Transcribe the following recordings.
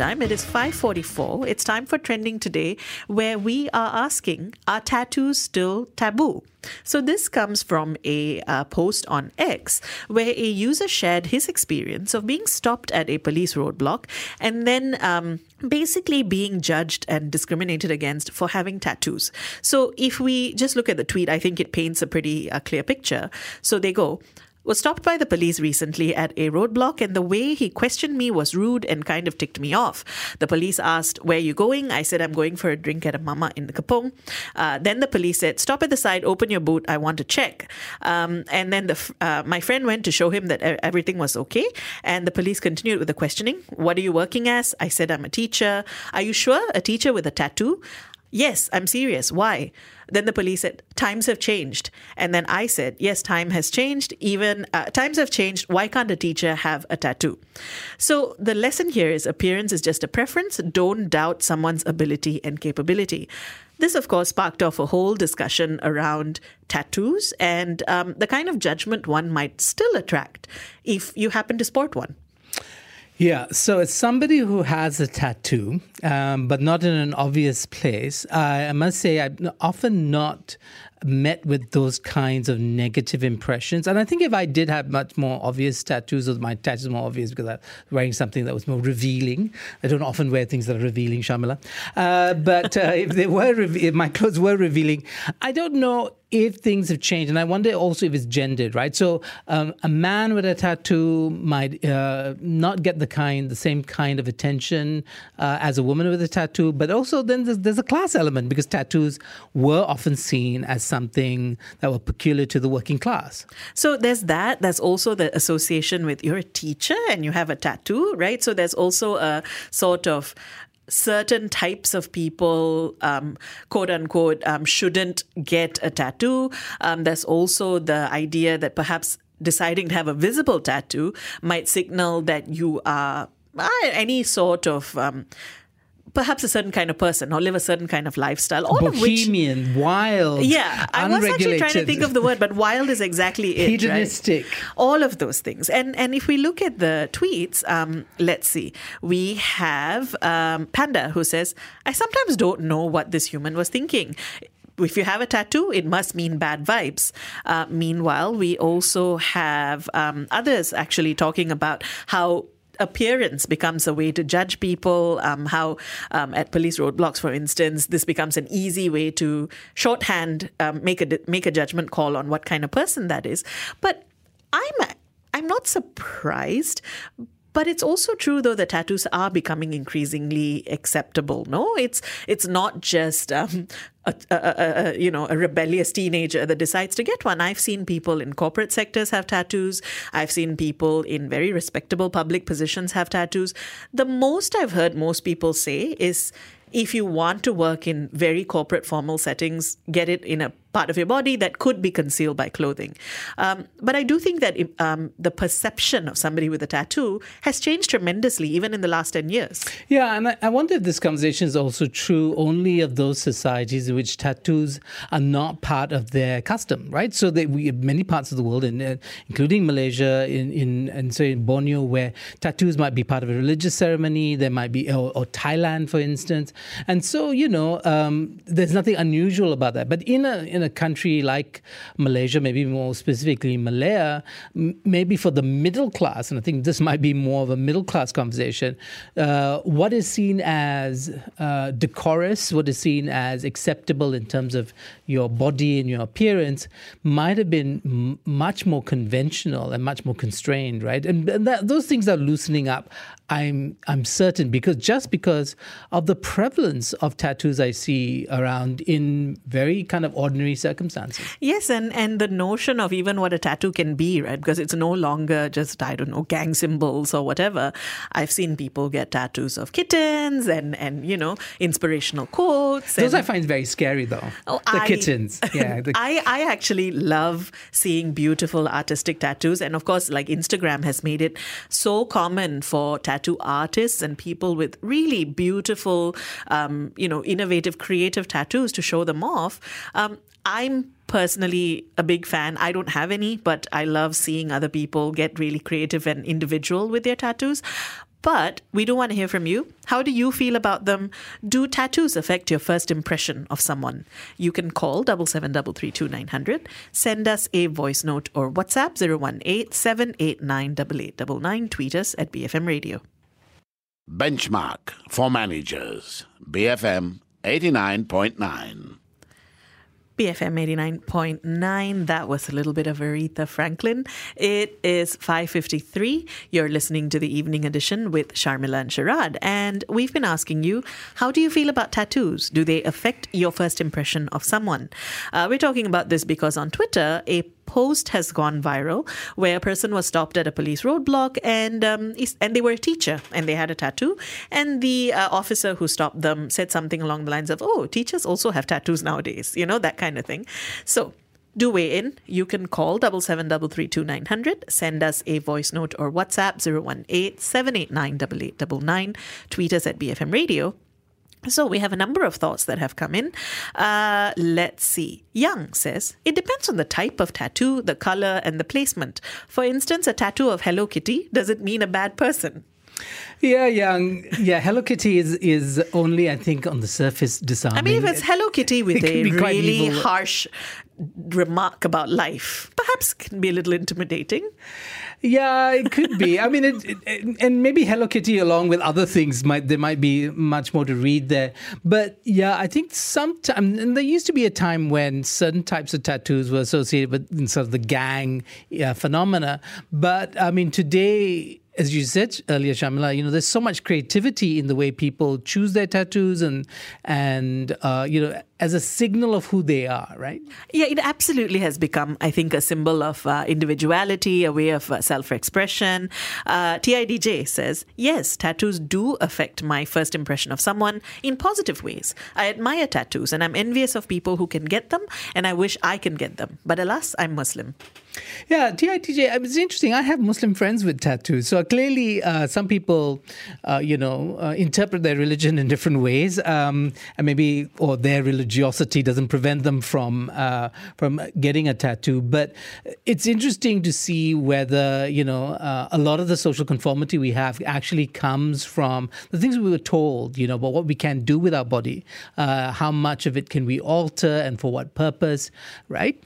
Meantime, it is 5:44. It's time for trending today where we are asking are tattoos still taboo? So this comes from a uh, post on X where a user shared his experience of being stopped at a police roadblock and then um, basically being judged and discriminated against for having tattoos. So if we just look at the tweet, I think it paints a pretty uh, clear picture. So they go, was stopped by the police recently at a roadblock, and the way he questioned me was rude and kind of ticked me off. The police asked, Where are you going? I said, I'm going for a drink at a mamak in the kampung. Uh, then the police said, Stop at the side, open your boot, I want to check. Um, and then the, uh, my friend went to show him that everything was okay, and the police continued with the questioning. What are you working as? I said, I'm a teacher. Are you sure? A teacher with a tattoo? Yes, I'm serious. Why? Then the police said, Times have changed. And then I said, Yes, time has changed. Even uh, times have changed. Why can't a teacher have a tattoo? So the lesson here is appearance is just a preference. Don't doubt someone's ability and capability. This, of course, sparked off a whole discussion around tattoos and um, the kind of judgment one might still attract if you happen to sport one. Yeah, so as somebody who has a tattoo, um, but not in an obvious place, I must say I'm often not met with those kinds of negative impressions. And I think if I did have much more obvious tattoos, or my tattoos more obvious because I'm wearing something that was more revealing. I don't often wear things that are revealing, Sharmila. Uh, but uh, if they were, if my clothes were revealing, I don't know if things have changed, and I wonder also if it's gendered, right? So um, a man with a tattoo might uh, not get the kind, the same kind of attention uh, as a woman with a tattoo, but also then there's, there's, a class element because tattoos were often seen as something that were peculiar to the working class. So there's that. There's also the association with you're a teacher and you have a tattoo, right? So there's also a sort of certain types of people, um, quote unquote, um, shouldn't get a tattoo. Um, there's also the idea that perhaps deciding to have a visible tattoo might signal that you are uh, any sort of um, perhaps a certain kind of person or live a certain kind of lifestyle. All Bohemian, of which, wild. Yeah, I was actually trying to think of the word, but wild is exactly it. Hedonistic. Right? All of those things. And and if we look at the tweets, um, let's see. We have um, Panda who says, I sometimes don't know what this human was thinking if you have a tattoo, it must mean bad vibes. Uh, meanwhile, we also have um, others actually talking about how appearance becomes a way to judge people. Um, how um, at police roadblocks, for instance, this becomes an easy way to shorthand um, make a make a judgment call on what kind of person that is. But I'm I'm not surprised but it's also true, though, that tattoos are becoming increasingly acceptable. No, it's it's not just um, a, a, a, you know a rebellious teenager that decides to get one. I've seen people in corporate sectors have tattoos. I've seen people in very respectable public positions have tattoos. The most I've heard most people say is if you want to work in very corporate formal settings, get it in a part of your body that could be concealed by clothing. Um, but I do think that um, the perception of somebody with a tattoo has changed tremendously, even in the last 10 years. Yeah, and I, wonder if this conversation is also true only of those societies in which tattoos are not part of their custom, right? So they, we, many parts of the world, in, uh, including Malaysia, in, in and so in Borneo, where tattoos might be part of a religious ceremony, there might be, or, or Thailand, for instance, and so, you know, um, there's nothing unusual about that. But in a, in a country like Malaysia, maybe more specifically Malaya, m- maybe for the middle class, and I think this might be more of a middle class conversation, uh, what is seen as uh, decorous, what is seen as acceptable in terms of your body and your appearance, might have been m- much more conventional and much more constrained, right? And, and that, those things are loosening up. I'm I'm certain because just because of the prevalence of tattoos I see around in very kind of ordinary extraordinary circumstances. Yes, and, and the notion of even what a tattoo can be, right? Because it's no longer just, I don't know, gang symbols or whatever. I've seen people get tattoos of kittens and, and you know, inspirational quotes. Those and, I find very scary, though. Oh, the I- kittens. Yeah. the- I, I actually love seeing beautiful artistic tattoos. And of course, like Instagram has made it so common for tattoo artists and people with really beautiful, um, you know, innovative, creative tattoos to show them off. Um, I'm personally a big fan. I don't have any, but I love seeing other people get really creative and individual with their tattoos. But we do want to hear from you. How do you feel about them? Do tattoos affect your first impression of someone? You can call double seven double three two nine hundred. Send us a voice note or WhatsApp 018 789 8899. Tweet us at BFM Radio. Benchmark for managers. BFM 89.9. BFM 89.9. That was a little bit of Aretha Franklin. It is 5.53. You're listening to the evening edition with Sharmila and Sharad. And we've been asking you, how do you feel about tattoos? Do they affect your first impression of someone? Uh, we're talking about this because on Twitter, a post has gone viral where a person was stopped at a police roadblock and um, and they were a teacher and they had a tattoo and the uh, officer who stopped them said something along the lines of oh teachers also have tattoos nowadays you know that kind of thing so do weigh in. You can call double seven double three two nine hundred. Send us a voice note or WhatsApp 018 789 8899. Tweet us at BFM Radio. So we have a number of thoughts that have come in. Uh, let's see. Young says it depends on the type of tattoo, the color, and the placement. For instance, a tattoo of Hello Kitty does it mean a bad person? Yeah, young. Yeah, Hello Kitty is, is only, I think, on the surface disarming. I mean, if it's Hello Kitty with a really evil. harsh remark about life, perhaps can be a little intimidating. Yeah, it could be. I mean, it, it, and maybe Hello Kitty, along with other things, might there might be much more to read there. But yeah, I think sometimes, and there used to be a time when certain types of tattoos were associated with sort of the gang yeah, phenomena. But I mean, today. As you said earlier, Sharmila, you know, there's so much creativity in the way people choose their tattoos and and uh, you know, as a signal of who they are, right? Yeah, it absolutely has become, I think, a symbol of uh, individuality, a way of uh, self expression. Uh, TIDJ says, Yes, tattoos do affect my first impression of someone in positive ways. I admire tattoos and I'm envious of people who can get them, and I wish I can get them. But alas, I'm Muslim. Yeah, TITJ, it's interesting. I have Muslim friends with tattoos. So clearly, uh, some people, uh, you know, uh, interpret their religion in different ways. Um, and maybe, or their religiosity doesn't prevent them from, uh, from getting a tattoo. But it's interesting to see whether, you know, uh, a lot of the social conformity we have actually comes from the things we were told, you know, about what we can do with our body. Uh, how much of it can we alter and for what purpose, right?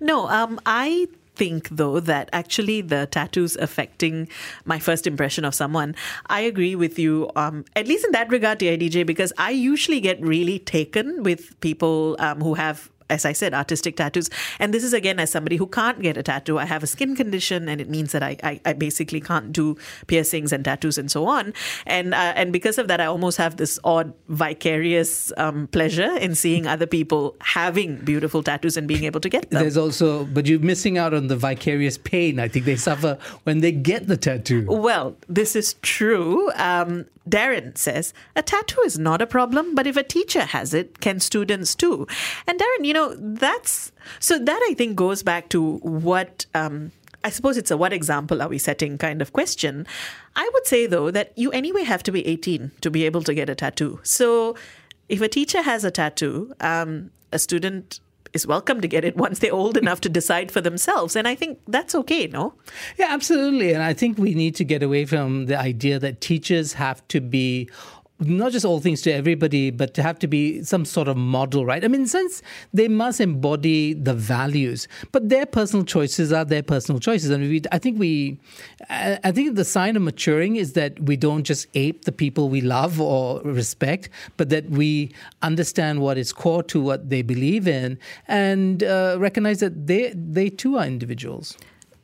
No, um, I think though that actually the tattoos affecting my first impression of someone i agree with you um, at least in that regard TIDJ because i usually get really taken with people um, who have as I said, artistic tattoos. And this is again as somebody who can't get a tattoo. I have a skin condition, and it means that I, I, I basically can't do piercings and tattoos and so on. And uh, and because of that, I almost have this odd vicarious um, pleasure in seeing other people having beautiful tattoos and being able to get them. There's also, but you're missing out on the vicarious pain. I think they suffer when they get the tattoo. Well, this is true. Um, Darren says a tattoo is not a problem, but if a teacher has it, can students too? And Darren, you know, that's so that I think goes back to what. Um, I suppose it's a what example are we setting kind of question. I would say, though, that you anyway have to be 18 to be able to get a tattoo. So if a teacher has a tattoo, um, a student is welcome to get it once they're old enough to decide for themselves. And I think that's okay, no? Yeah, absolutely. And I think we need to get away from the idea that teachers have to be not just all things to everybody, but to have to be some sort of model, right? I mean, since they must embody the values, but their personal choices are their personal choices. And we, I think we, I I think the sign of maturing is that we don't just ape the people we love or respect, but that we understand what is core to what they believe in and uh, recognize that they, they too are individuals.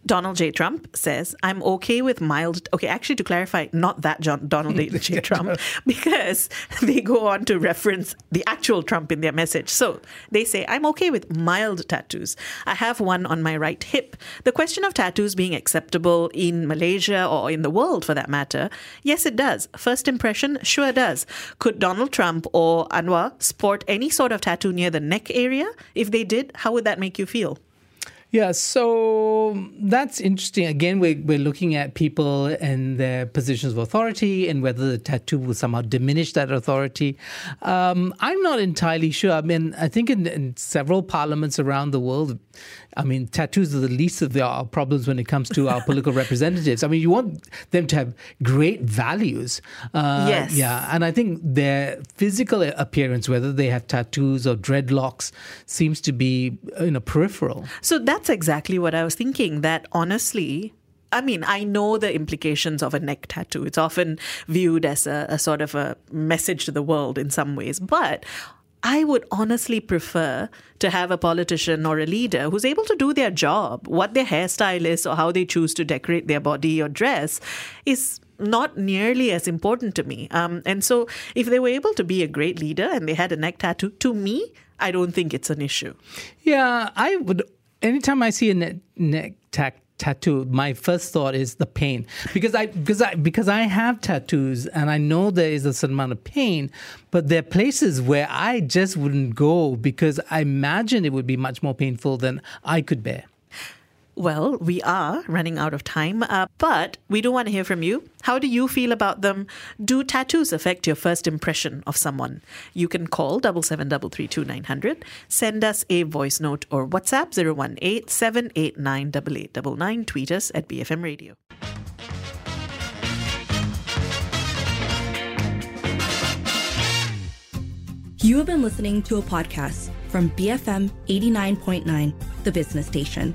Donald J. Trump says, I'm okay with mild. Okay, actually, to clarify, not that John, Donald J. Trump, because they go on to reference the actual Trump in their message. So they say, I'm okay with mild tattoos. I have one on my right hip. The question of tattoos being acceptable in Malaysia or in the world for that matter, yes, it does. First impression, sure does. Could Donald Trump or Anwar sport any sort of tattoo near the neck area? If they did, how would that make you feel? Yeah, so that's interesting. Again, we're, we're looking at people and their positions of authority and whether the tattoo will somehow diminish that authority. Um, I'm not entirely sure. I mean, I think in, in, several parliaments around the world, I mean, tattoos are the least of our problems when it comes to our political representatives. I mean, you want them to have great values. Uh, yes. Yeah, and I think their physical appearance, whether they have tattoos or dreadlocks, seems to be you know peripheral. So that's exactly what I was thinking. That honestly, I mean, I know the implications of a neck tattoo. It's often viewed as a, a, sort of a message to the world in some ways. But I would honestly prefer to have a politician or a leader who's able to do their job. What their hairstyle is or how they choose to decorate their body or dress is not nearly as important to me. Um, and so, if they were able to be a great leader and they had a neck tattoo, to me, I don't think it's an issue. Yeah, I would. Anytime I see a neck, neck tattoo, tattoo, my first thought is the pain because I because I because I have tattoos and I know there is a certain amount of pain, but there are places where I just wouldn't go because I imagine it would be much more painful than I could bear. Well, we are running out of time, uh, but we do want to hear from you. How do you feel about them? Do tattoos affect your first impression of someone? You can call double seven double three two nine hundred. Send us a voice note or WhatsApp 018 789 8899. Tweet us at BFM Radio. You have been listening to a podcast from BFM 89.9, the business station.